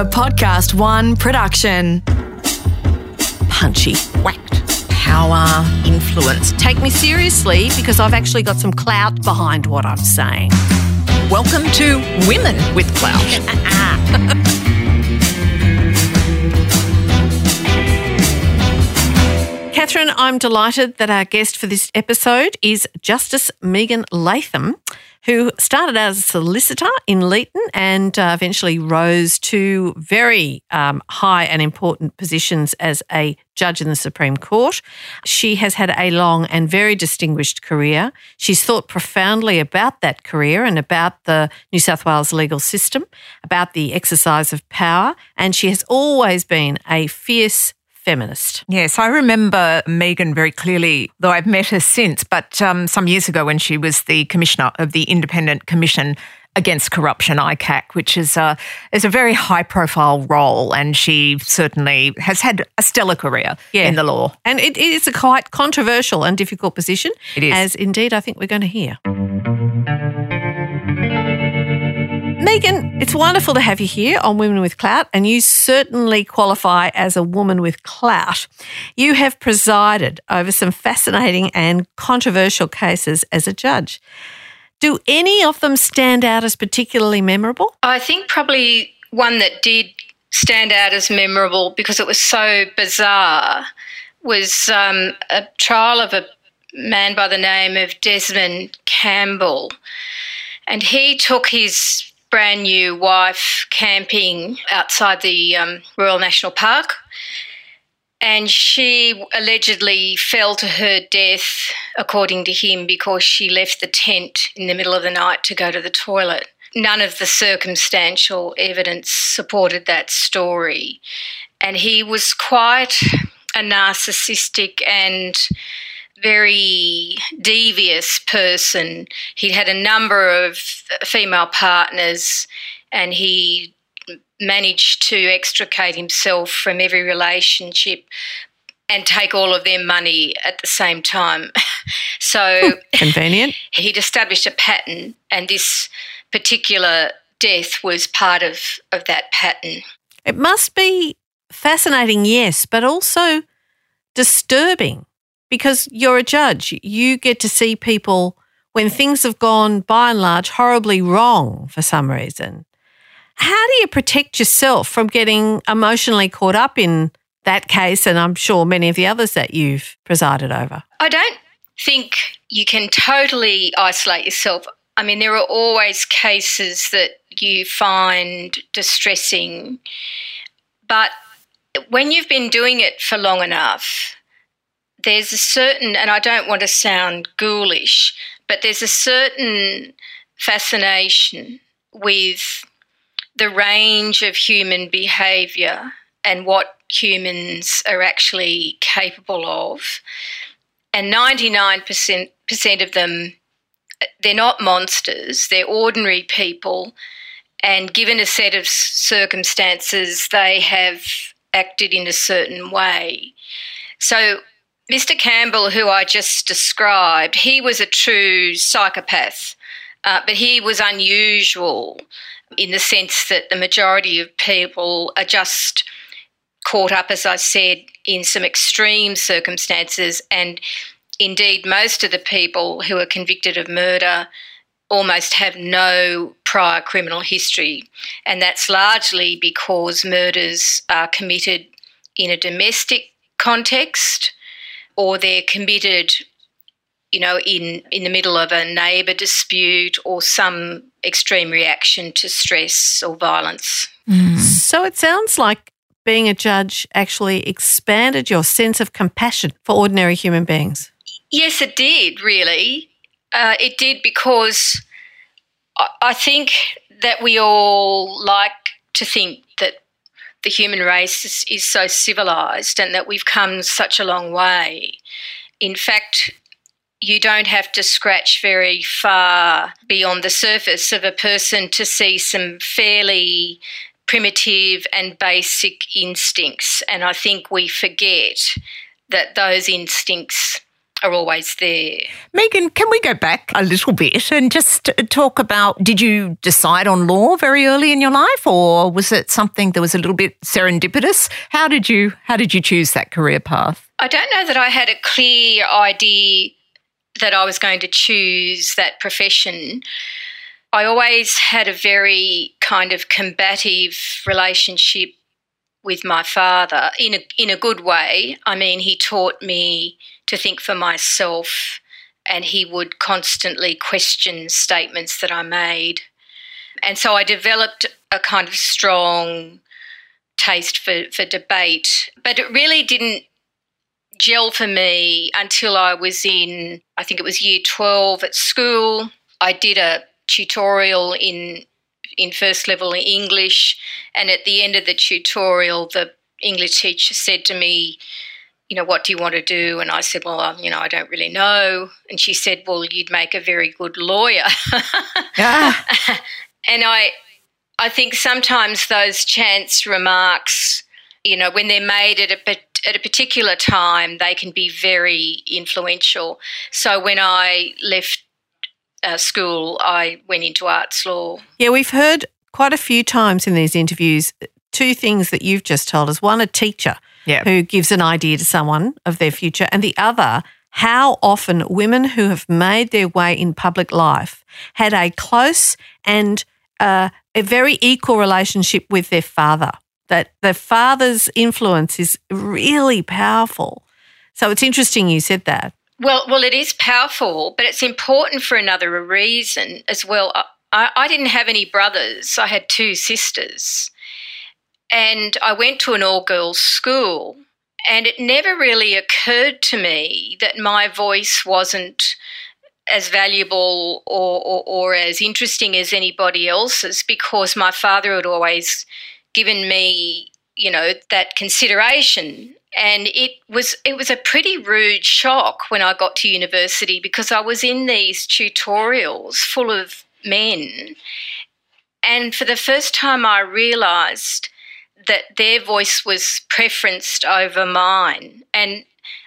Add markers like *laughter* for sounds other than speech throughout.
A Podcast One production. punchy, whacked, power, influence. Take me seriously because I've actually got some clout behind what I'm saying. Welcome to Women with Clout. *laughs* Catherine, I'm delighted that our guest for this episode is Justice Megan Latham, who started as a solicitor in Leeton and uh, eventually rose to very um, high and important positions as a judge in the Supreme Court. She has had a long and very distinguished career. She's thought profoundly about that career and about the New South Wales legal system, about the exercise of power, and she has always been a fierce feminist. Yes, I remember Megan very clearly, though I've met her since, but um, some years ago when she was the commissioner of the Independent Commission Against Corruption, ICAC, which is a, is a very high profile role. And she certainly has had a stellar career Yeah. in the law. And it, it is a quite controversial and difficult position. It is. As indeed I think we're going to hear. Megan, it's wonderful to have you here on Women with Clout, and you certainly qualify as a woman with clout. You have presided over some fascinating and controversial cases as a judge. Do any of them stand out as particularly memorable? I think probably one that did stand out as memorable because it was so bizarre was um, a trial of a man by the name of Desmond Campbell. And he took his brand new wife camping outside the um, Royal National Park. And she allegedly fell to her death, according to him, because she left the tent in the middle of the night to go to the toilet. None of the circumstantial evidence supported that story. And he was quite a narcissistic and very devious person. He'd had a number of female partners and he managed to extricate himself from every relationship and take all of their money at the same time. *laughs* so *laughs* Convenient. he'd established a pattern, and this particular death was part of, of that pattern. It must be fascinating, yes, but also disturbing because you're a judge. You get to see people when things have gone by and large horribly wrong for some reason. How do you protect yourself from getting emotionally caught up in that case and I'm sure many of the others that you've presided over? I don't think you can totally isolate yourself. I mean, there are always cases that you find distressing, but when you've been doing it for long enough, there's a certain, and I don't want to sound ghoulish, but there's a certain fascination with the range of human behaviour and what humans are actually capable of. And 99% of them, they're not monsters, they're ordinary people. And given a set of circumstances, they have acted in a certain way. So, Mr. Campbell, who I just described, he was a true psychopath, uh, but he was unusual in the sense that the majority of people are just caught up, as I said, in some extreme circumstances. And indeed, most of the people who are convicted of murder almost have no prior criminal history. And that's largely because murders are committed in a domestic context or they're committed you know in in the middle of a neighbor dispute or some extreme reaction to stress or violence So it sounds like being a judge actually expanded your sense of compassion for ordinary human beings. Yes, it did, really. Uh, it did because I, I think that we all like to think the human race is, is so civilized and that we've come such a long way. In fact, you don't have to scratch very far beyond the surface of a person to see some fairly primitive and basic instincts. And I think we forget that those instincts are always there. Megan, can we go back a little bit and just talk about did you decide on law very early in your life or was it something that was a little bit serendipitous? How did you how did you choose that career path? I don't know that I had a clear idea that I was going to choose that profession. I always had a very kind of combative relationship with my father in a in a good way. I mean, he taught me to think for myself, and he would constantly question statements that I made. And so I developed a kind of strong taste for, for debate, but it really didn't gel for me until I was in, I think it was year 12 at school. I did a tutorial in in first level English, and at the end of the tutorial, the English teacher said to me, you know, what do you want to do? And I said, well, um, you know, I don't really know. And she said, well, you'd make a very good lawyer. ah. *laughs* and I, I think sometimes those chance remarks, you know, when they're made at a at a particular time, they can be very influential. So when I left uh, school, I went into arts law. Yeah, we've heard quite a few times in these interviews two things that you've just told us. One, a teacher yep. who gives an idea to someone of their future, and the other, how often women who have made their way in public life had a close and uh, a very equal relationship with their father. That the father's influence is really powerful. So it's interesting you said that. Well, well, it is powerful, but it's important for another reason as well. I, I didn't have any brothers; I had two sisters, and I went to an all-girls school. And it never really occurred to me that my voice wasn't as valuable or, or, or, as interesting as anybody else's because my father had always given me, you know, that consideration and it was it was a pretty rude shock when I got to university because I was in these tutorials full of men and for the first time I realized that their voice was preferenced over mine and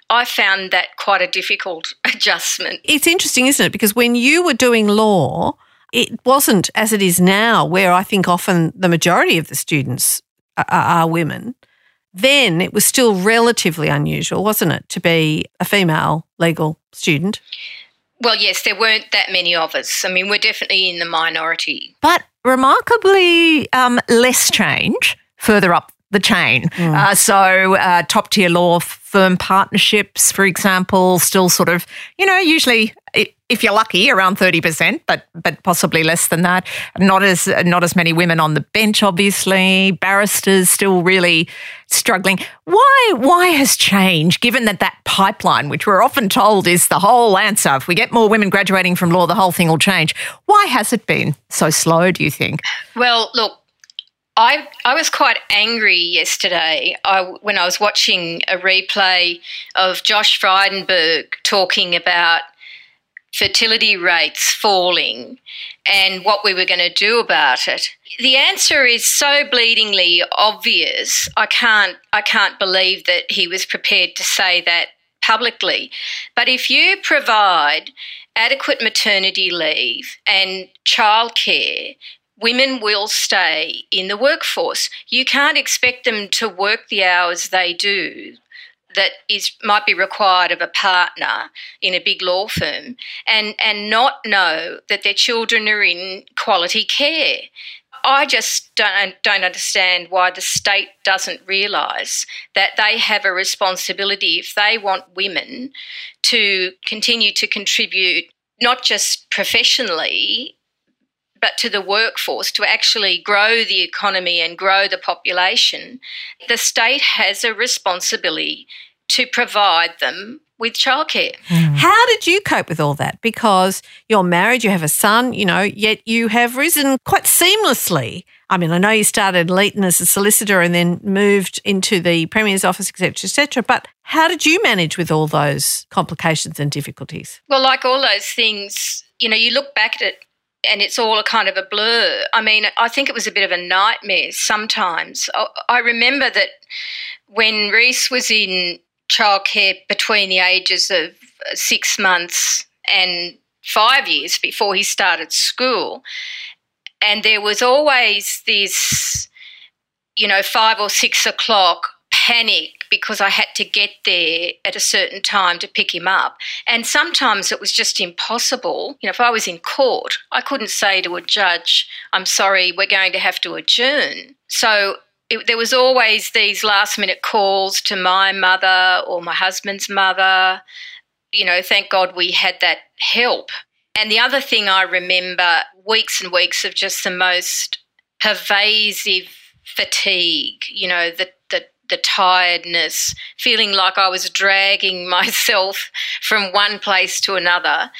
I found that quite a difficult *laughs* adjustment. It's interesting, isn't it? Because when you were doing law, it wasn't as it is now, where I think often the majority of the students are, are women then it was still relatively unusual, wasn't it, to be a female legal student? Well, yes, there weren't that many of us. I mean, we're definitely in the minority. But remarkably um, less change further up the chain. Mm. Uh, so, uh, top tier law firm partnerships, for example, still sort of, you know, usually if you're lucky, around thirty percent, but but possibly less than that. Not as not as many women on the bench, obviously. Barristers still really struggling. Why why has change? Given that that pipeline, which we're often told is the whole answer, if we get more women graduating from law, the whole thing will change. Why has it been so slow? Do you think? Well, look, I I was quite angry yesterday I, when I was watching a replay of Josh Frydenberg talking about fertility rates falling and what we were going to do about it. The answer is so bleedingly obvious. I can't I can't believe that he was prepared to say that publicly. But if you provide adequate maternity leave and childcare women will stay in the workforce. You can't expect them to work the hours they do that is might be required of a partner in a big law firm and and not know that their children are in quality care. I just don't don't understand why the state doesn't realise that they have a responsibility if they want women to continue to contribute not just professionally but to the workforce to actually grow the economy and grow the population, the state has a responsibility to provide them with childcare. Mm. How did you cope with all that? Because you're married, you have a son, you know, yet you have risen quite seamlessly. I mean, I know you started Leeton as a solicitor and then moved into the Premier's office, etc., etc. But how did you manage with all those complications and difficulties? Well, like all those things, you know, you look back at it and it's all a kind of a blur. I mean, I think it was a bit of a nightmare sometimes. I remember that when Reese was in childcare between the ages of six months and five years before he started school. And there was always this, you know, five or six o'clock panic because I had to get there at a certain time to pick him up. And sometimes it was just impossible. You know, if I was in court, I couldn't say to a judge, I'm sorry, we're going to have to adjourn. So it, there was always these last minute calls to my mother or my husband's mother. You know, thank God we had that help. And the other thing I remember weeks and weeks of just the most pervasive fatigue, you know, the, the, tiredness, feeling like I was dragging *laughs* myself from one place to another.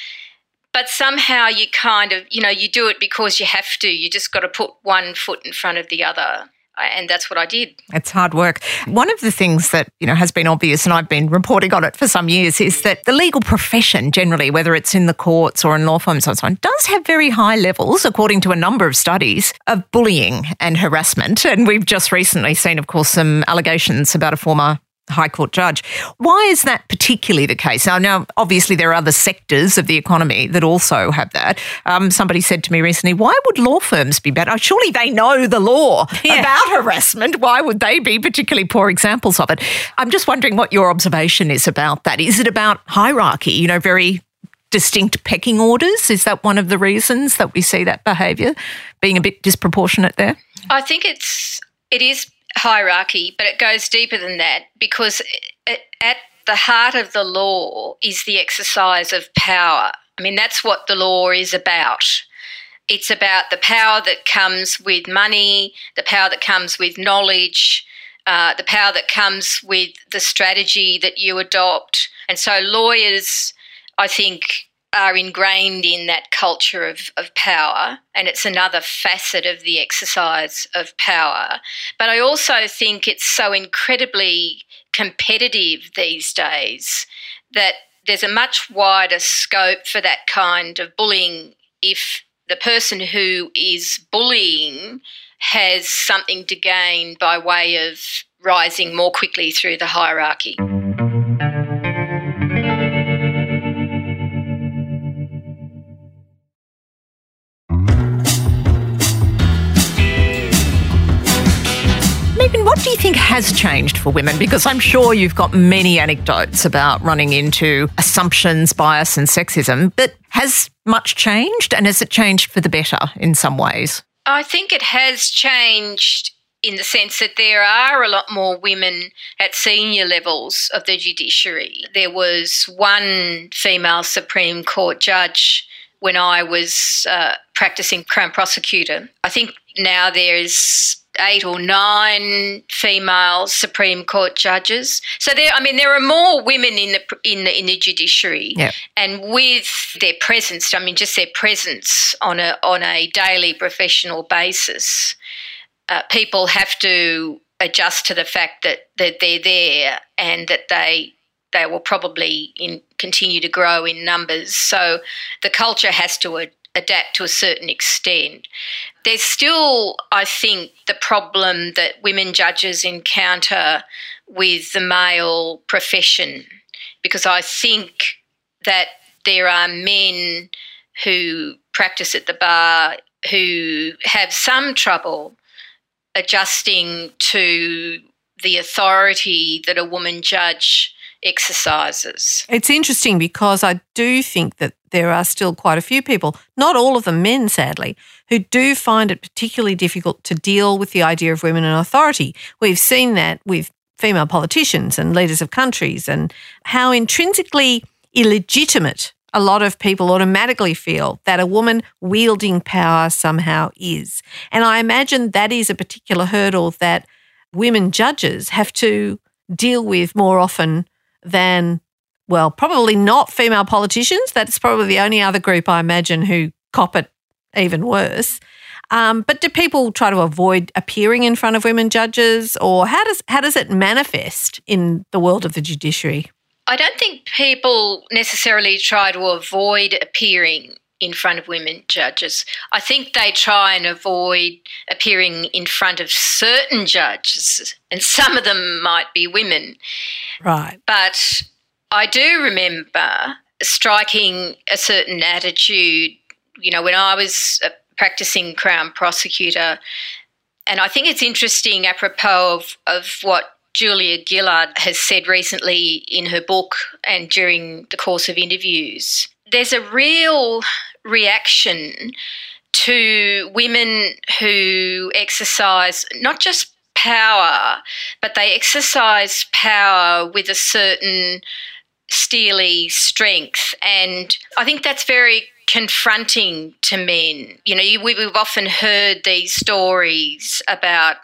But somehow you kind of, you know, you do it because you have to. You just got to put one foot in front of the other and that's what I did. It's hard work. One of the things that you know has been obvious, and I've been reporting on it for some years, is that the legal profession generally, whether it's in the courts or in law firms and so on, does have very high levels, according to a number of studies, of bullying and harassment. And we've just recently seen, of course, some allegations about a former High Court judge. Why is that particularly the case? Now, now, obviously, there are other sectors of the economy that also have that. Um, somebody said to me recently, why would law firms be bad? Oh, surely they know the law yeah. about harassment. Why would they be particularly poor examples of it? I'm just wondering what your observation is about that. Is it about hierarchy, you know, very distinct pecking orders? Is that one of the reasons that we see that behaviour being a bit disproportionate there? I think it's it is hierarchy, but it goes deeper than that because at the heart of the law is the exercise of power. I mean, that's what the law is about. It's about the power that comes with money, the power that comes with knowledge, uh, the power that comes with the strategy that you adopt. And so, lawyers, I think, are ingrained in that culture of, of power, and it's another facet of the exercise of power. But I also think it's so incredibly competitive these days that there's a much wider scope for that kind of bullying if the person who is bullying has something to gain by way of rising more quickly through the hierarchy. Has changed for women? Because I'm sure you've got many anecdotes about running into assumptions, bias, and sexism, but has much changed? And has it changed for the better in some ways? I think it has changed in the sense that there are a lot more women at senior levels of the judiciary. There was one female Supreme Court judge when I was uh, practicing Crown Prosecutor. I think now there's eight or nine female Supreme Court judges. So there, I mean, there are more women in the in the in the judiciary, yep. and with their presence, I mean, just their presence on a on a daily professional basis, uh, people have to adjust to the fact that that they're there and that they they will probably in, continue to grow in numbers. So the culture has to adapt to a certain extent. There's still, I think, the problem that women judges encounter with the male profession, because I think that there are men who practice at the bar who have some trouble adjusting to the authority that a woman judge exercises. It's interesting because I do think that there are still quite a few people, not all of them men, sadly, who do find it particularly difficult to deal with the idea of women in authority. We've seen that with female politicians and leaders of countries and how intrinsically illegitimate a lot of people automatically feel that a woman wielding power somehow is. And I imagine that is a particular hurdle that women judges have to deal with more often than, well, probably not female politicians. That's probably the only other group I imagine who cop it even worse. Um, but do people try to avoid appearing in front of women judges, or how does how does it manifest in the world of the judiciary? I don't think people necessarily try to avoid appearing in front of women judges. I think they try and avoid appearing in front of certain judges, and some of them might be women. Right. But I do remember striking a certain attitude, you know, when I was a practicing Crown prosecutor. And I think it's interesting, apropos of, of what Julia Gillard has said recently in her book and during the course of interviews. There's a real reaction to women who exercise not just power, but they exercise power with a certain steely strength. And I think that's very confronting to men. You know, we've often heard these stories about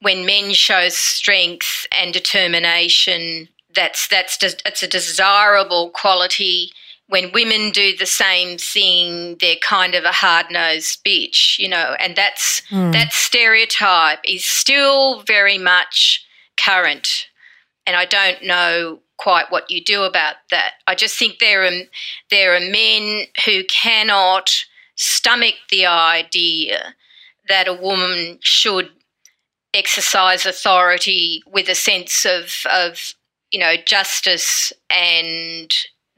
when men show strength and determination, that's that's it's a desirable quality. When women do the same thing, they're kind of a hard nosed bitch, you know, and that's mm. that stereotype is still very much current. And I don't know quite what you do about that. I just think there are there are men who cannot stomach the idea that a woman should exercise authority with a sense of, of you know justice and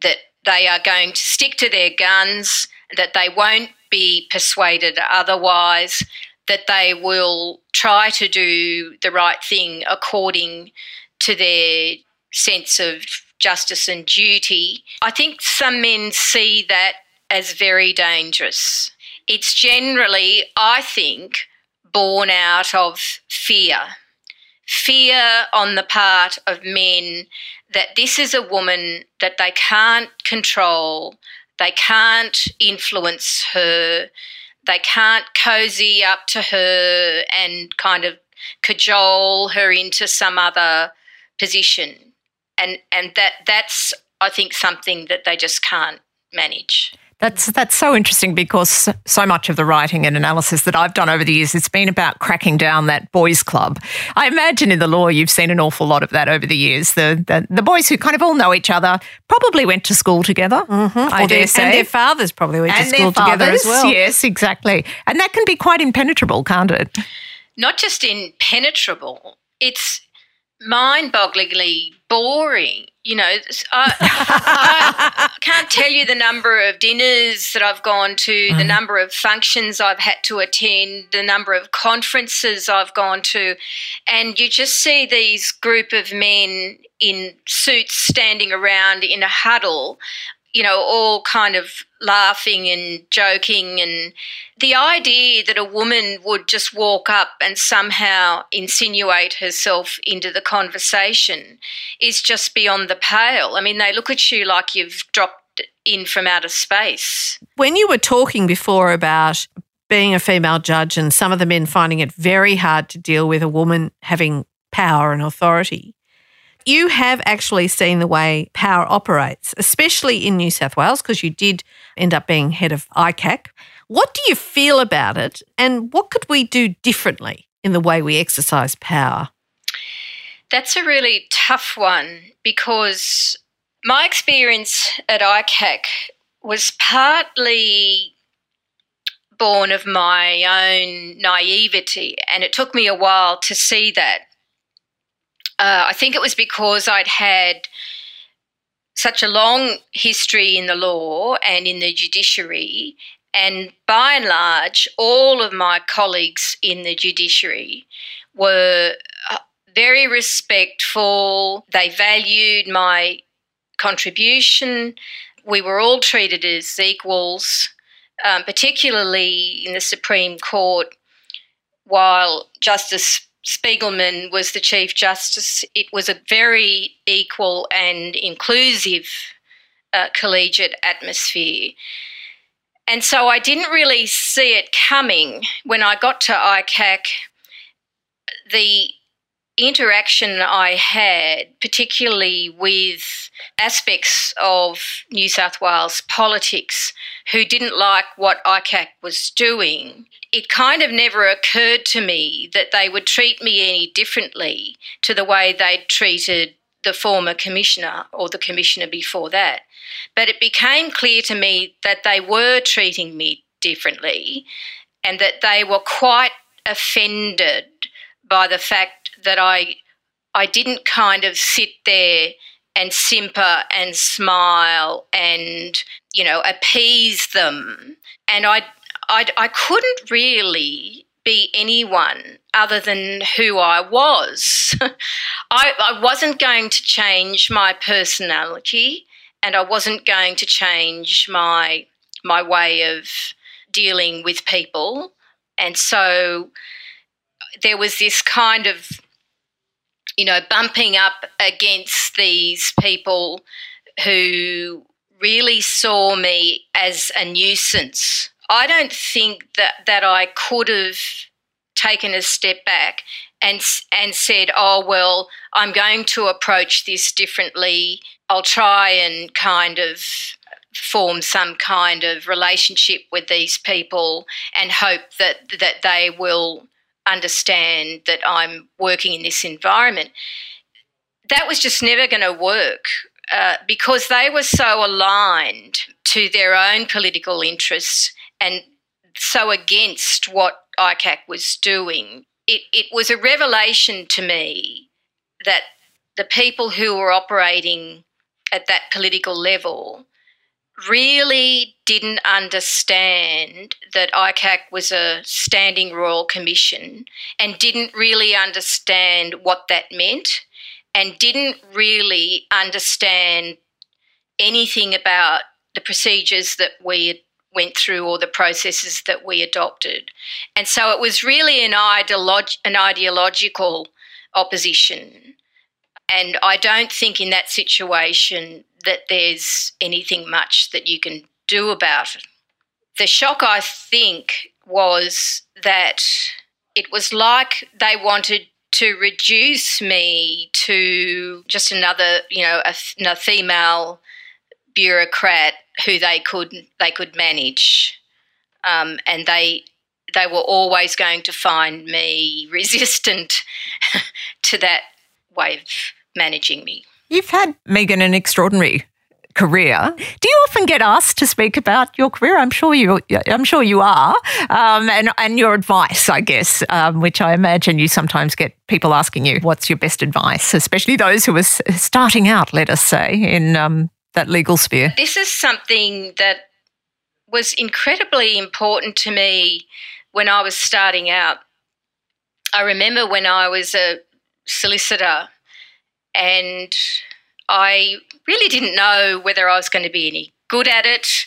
that they are going to stick to their guns, that they won't be persuaded otherwise, that they will try to do the right thing according to their sense of justice and duty. I think some men see that as very dangerous. It's generally, I think, born out of fear. Fear on the part of men that this is a woman that they can't control, they can't influence her, they can't cozy up to her and kind of cajole her into some other position. And and that that's I think something that they just can't manage. That's that's so interesting because so much of the writing and analysis that I've done over the years, it's been about cracking down that boys' club. I imagine in the law you've seen an awful lot of that over the years. The the, the boys who kind of all know each other probably went to school together. Mm-hmm. I dare say, and their fathers probably went and to school together as well. Yes, exactly, and that can be quite impenetrable, can't it? Not just impenetrable; it's mind-bogglingly boring. You know, I, I, *laughs* can't tell you the number of dinners that I've gone to, the mm-hmm. number of functions I've had to attend, the number of conferences I've gone to, and you just see these group of men in suits standing around in a huddle you know, all kind of laughing and joking. And the idea that a woman would just walk up and somehow insinuate herself into the conversation is just beyond the pale. I mean, they look at you like you've dropped in from outer space. When you were talking before about being a female judge and some of the men finding it very hard to deal with a woman having power and authority, you have actually seen the way power operates, especially in New South Wales, because you did end up being head of ICAC. What do you feel about it, and what could we do differently in the way we exercise power? That's a really tough one because my experience at ICAC was partly born of my own naivety, and it took me a while to see that uh, I think it was because I'd had such a long history in the law and in the judiciary, and by and large, all of my colleagues in the judiciary were uh, very respectful. They valued my contribution. We were all treated as equals, um, particularly in the Supreme Court, while Justice Spigelman was the Chief Justice, it was a very equal and inclusive uh, collegiate atmosphere. And so I didn't really see it coming when I got to ICAC. The interaction I had, particularly with aspects of New South Wales politics who didn't like what ICAC was doing, it kind of never occurred to me that they would treat me any differently to the way they'd treated the former commissioner or the commissioner before that. But it became clear to me that they were treating me differently and that they were quite offended by the fact that I I didn't kind of sit there and simper and smile and you know appease them and I I, I couldn't really be anyone other than who I was. *laughs* I, I wasn't going to change my personality and I wasn't going to change my my way of dealing with people. And so there was this kind of, you know, bumping up against these people who really saw me as a nuisance I don't think that that I could have taken a step back and and said, "Oh well, I'm going to approach this differently. I'll try and kind of form some kind of relationship with these people and hope that that they will understand that I'm working in this environment." That was just never going to work. Uh, because they were so aligned to their own political interests and so against what ICAC was doing. It, it was a revelation to me that the people who were operating at that political level really didn't understand that ICAC was a standing royal commission and didn't really understand what that meant and didn't really understand anything about the procedures that we went through or the processes that we adopted. And so it was really an, ideolog- an ideological opposition. And I don't think in that situation that there's anything much that you can do about it. The shock, I think, was that it was like they wanted to reduce me to just another, you know, a, a female bureaucrat who they could they could manage, um, and they they were always going to find me *laughs* resistant to that way of managing me. You've had Megan an extraordinary career. Do you often get asked to speak about your career? I'm sure you. I'm sure you are, um, and and your advice, I guess, um, which I imagine you sometimes get people asking you, "What's your best advice?" Especially those who are starting out, let us say, in um, that legal sphere? This is something that was incredibly important to me when I was starting out. I remember when I was a solicitor and I really didn't know whether I was going to be any good at it.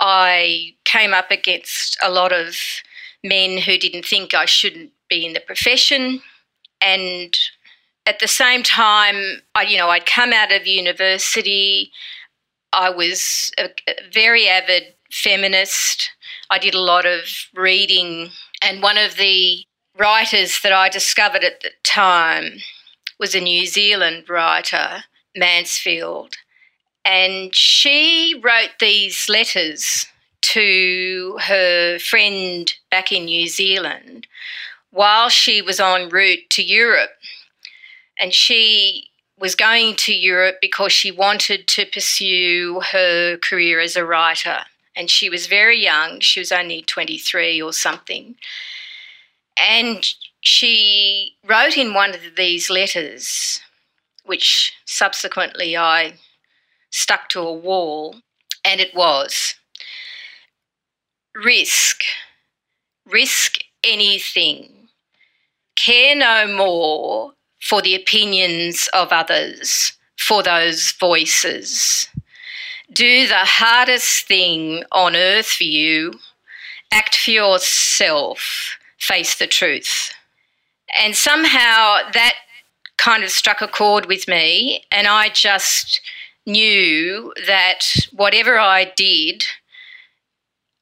I came up against a lot of men who didn't think I shouldn't be in the profession. And at the same time, I, you know, I'd come out of university. I was a, a very avid feminist. I did a lot of reading, and one of the writers that I discovered at the time was a New Zealand writer, Mansfield, and she wrote these letters to her friend back in New Zealand while she was en route to Europe and she was going to Europe because she wanted to pursue her career as a writer. And she was very young, she was only 23 or something. And she wrote in one of these letters, which subsequently I stuck to a wall, and it was risk, risk anything, care no more for the opinions of others, for those voices. Do the hardest thing on earth for you, act for yourself, face the truth. And somehow that kind of struck a chord with me, and I just knew that whatever I did,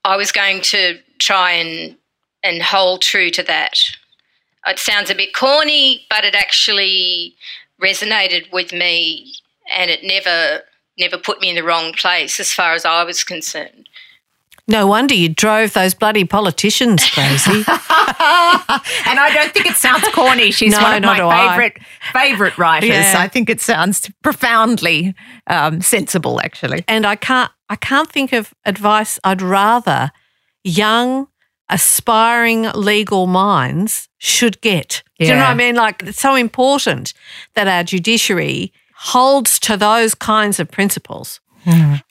I was going to try and, and hold true to that. It sounds a bit corny, but it actually resonated with me and it never never put me in the wrong place as far as I was concerned. No wonder you drove those bloody politicians crazy. *laughs* and I don't think it sounds corny. She's No, one of my I. favorite favorite writers. Yeah. I think it sounds profoundly um, sensible, actually. and I can't I can't think of advice I'd rather young aspiring legal minds should get. Do you know what I mean? Like it's so important that our judiciary holds to those kinds of principles.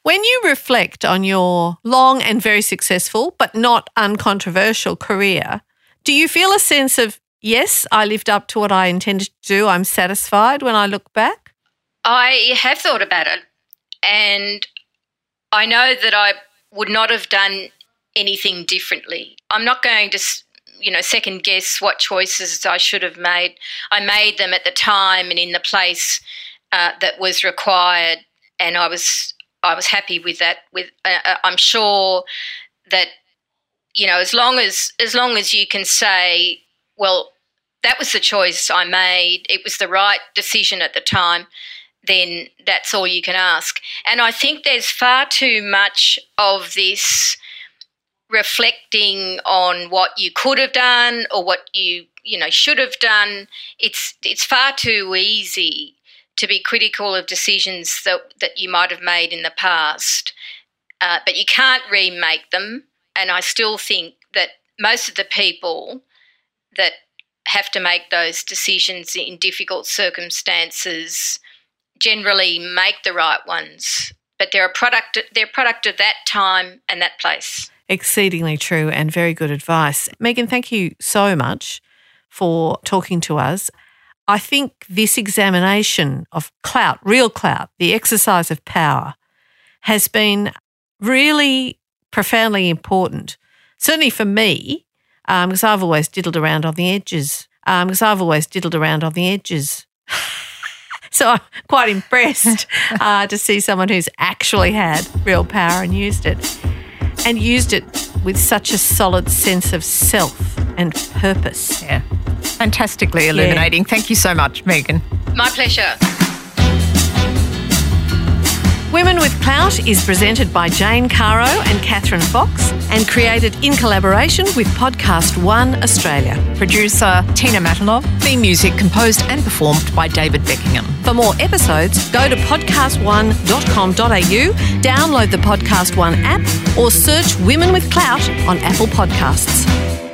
When you reflect on your long and very successful but not uncontroversial career, do you feel a sense of yes, I lived up to what I intended to do. I'm satisfied when I look back? I have thought about it, and I know that I would not have done anything differently. I'm not going to, you know, second guess what choices I should have made. I made them at the time and in the place uh, that was required, and I was I was happy with that. With uh, uh, I'm sure that you know, as long as as long as you can say, well, that was the choice I made. It was the right decision at the time then that's all you can ask. And I think there's far too much of this reflecting on what you could have done or what you you know should have done. It's it's far too easy to be critical of decisions that that you might have made in the past, uh, but you can't remake them. And I still think that most of the people that have to make those decisions in difficult circumstances generally make the right ones, but they're a product. They're a product of that time and that place. Exceedingly true and very good advice. Megan, thank you so much for talking to us. I think this examination of clout, real clout, the exercise of power, has been really profoundly important. Certainly for me, because I've always diddled around on the edges. Because I've always diddled around on the edges. *laughs* So I'm quite impressed uh, to see someone who's actually had real power and used it, and used it with such a solid sense of self and purpose. Yeah. Fantastically illuminating. Thank you so much, Megan. My pleasure. Women with Clout is presented by Jane Caro and Catherine Fox and created in collaboration with Podcast One Australia. Producer Tina Matalov. Theme music composed and performed by David Beckingham. For more episodes, go to podcastone.com.au, download the Podcast One app, or search Women with Clout on Apple Podcasts.